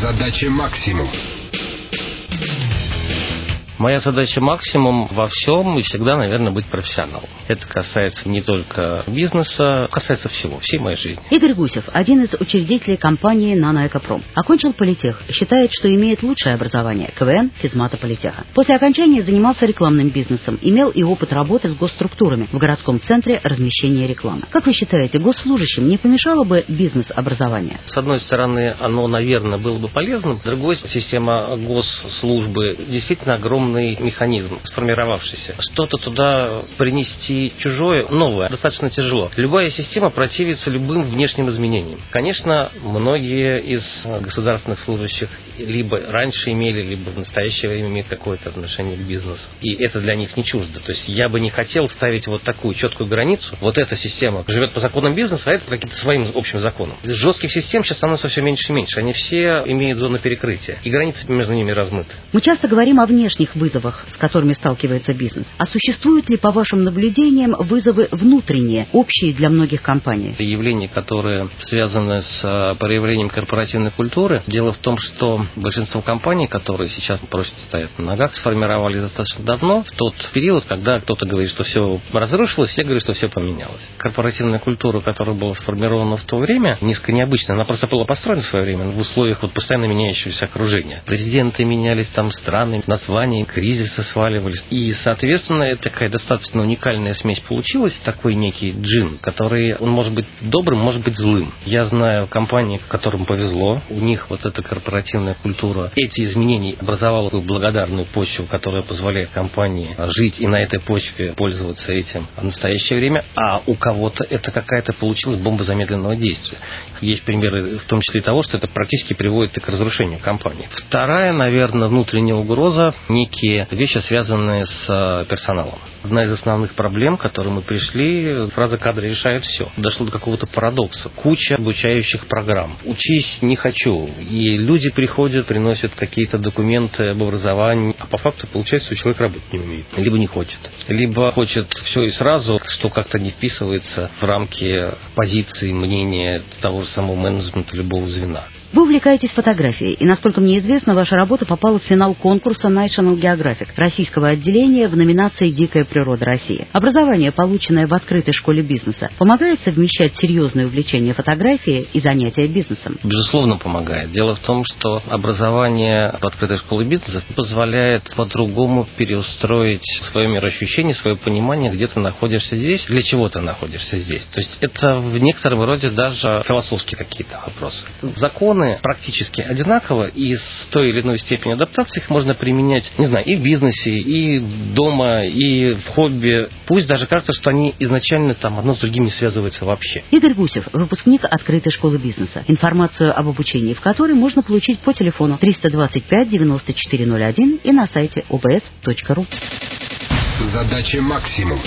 Задача максимум. Моя задача максимум во всем и всегда, наверное, быть профессионалом. Это касается не только бизнеса, касается всего, всей моей жизни. Игорь Гусев, один из учредителей компании «Наноэкопром». Окончил политех, считает, что имеет лучшее образование – КВН, физмата политеха. После окончания занимался рекламным бизнесом, имел и опыт работы с госструктурами в городском центре размещения рекламы. Как вы считаете, госслужащим не помешало бы бизнес-образование? С одной стороны, оно, наверное, было бы полезным. С другой, система госслужбы действительно огромная огромный механизм, сформировавшийся. Что-то туда принести чужое, новое, достаточно тяжело. Любая система противится любым внешним изменениям. Конечно, многие из государственных служащих либо раньше имели, либо в настоящее время имеют какое-то отношение к бизнесу. И это для них не чуждо. То есть я бы не хотел ставить вот такую четкую границу. Вот эта система живет по законам бизнеса, а это по каким-то своим общим законам. Жестких систем сейчас становится все меньше и меньше. Они все имеют зону перекрытия. И границы между ними размыты. Мы часто говорим о внешних вызовах, с которыми сталкивается бизнес. А существуют ли, по вашим наблюдениям, вызовы внутренние, общие для многих компаний? Явления, которые связаны с э, проявлением корпоративной культуры. Дело в том, что большинство компаний, которые сейчас прочно стоят на ногах, сформировались достаточно давно, в тот период, когда кто-то говорит, что все разрушилось, я говорю, что все поменялось. Корпоративная культура, которая была сформирована в то время, несколько необычная. Она просто была построена в свое время в условиях вот постоянно меняющегося окружения. Президенты менялись, там страны, названия, кризисы сваливались. И, соответственно, это такая достаточно уникальная смесь получилась, такой некий джин, который, он может быть добрым, может быть злым. Я знаю компании, которым повезло, у них вот эта корпоративная культура, эти изменения образовала благодарную почву, которая позволяет компании жить и на этой почве пользоваться этим в настоящее время, а у кого-то это какая-то получилась бомба замедленного действия. Есть примеры в том числе и того, что это практически приводит и к разрушению компании. Вторая, наверное, внутренняя угроза, некие некие вещи, связанные с э, персоналом. Одна из основных проблем, к которой мы пришли, фраза «кадры решают все». Дошло до какого-то парадокса. Куча обучающих программ. Учись не хочу. И люди приходят, приносят какие-то документы об образовании, а по факту получается, что человек работать не умеет. Либо не хочет. Либо хочет все и сразу, что как-то не вписывается в рамки позиции, мнения того же самого менеджмента любого звена. Вы увлекаетесь фотографией, и, насколько мне известно, ваша работа попала в финал конкурса National Geographic российского отделения в номинации «Дикая природа России». Образование, полученное в открытой школе бизнеса, помогает совмещать серьезное увлечение фотографией и занятия бизнесом? Безусловно, помогает. Дело в том, что образование в открытой школе бизнеса позволяет по-другому переустроить свое мироощущение, свое понимание, где ты находишься здесь, для чего ты находишься здесь. То есть это в некотором роде даже философские какие-то вопросы. Закон законы практически одинаково, и с той или иной степенью адаптации их можно применять, не знаю, и в бизнесе, и дома, и хобби. Пусть даже кажется, что они изначально там одно с другим не связываются вообще. Игорь Гусев, выпускник открытой школы бизнеса. Информацию об обучении в которой можно получить по телефону 325 9401 и на сайте obs.ru. Задача максимум.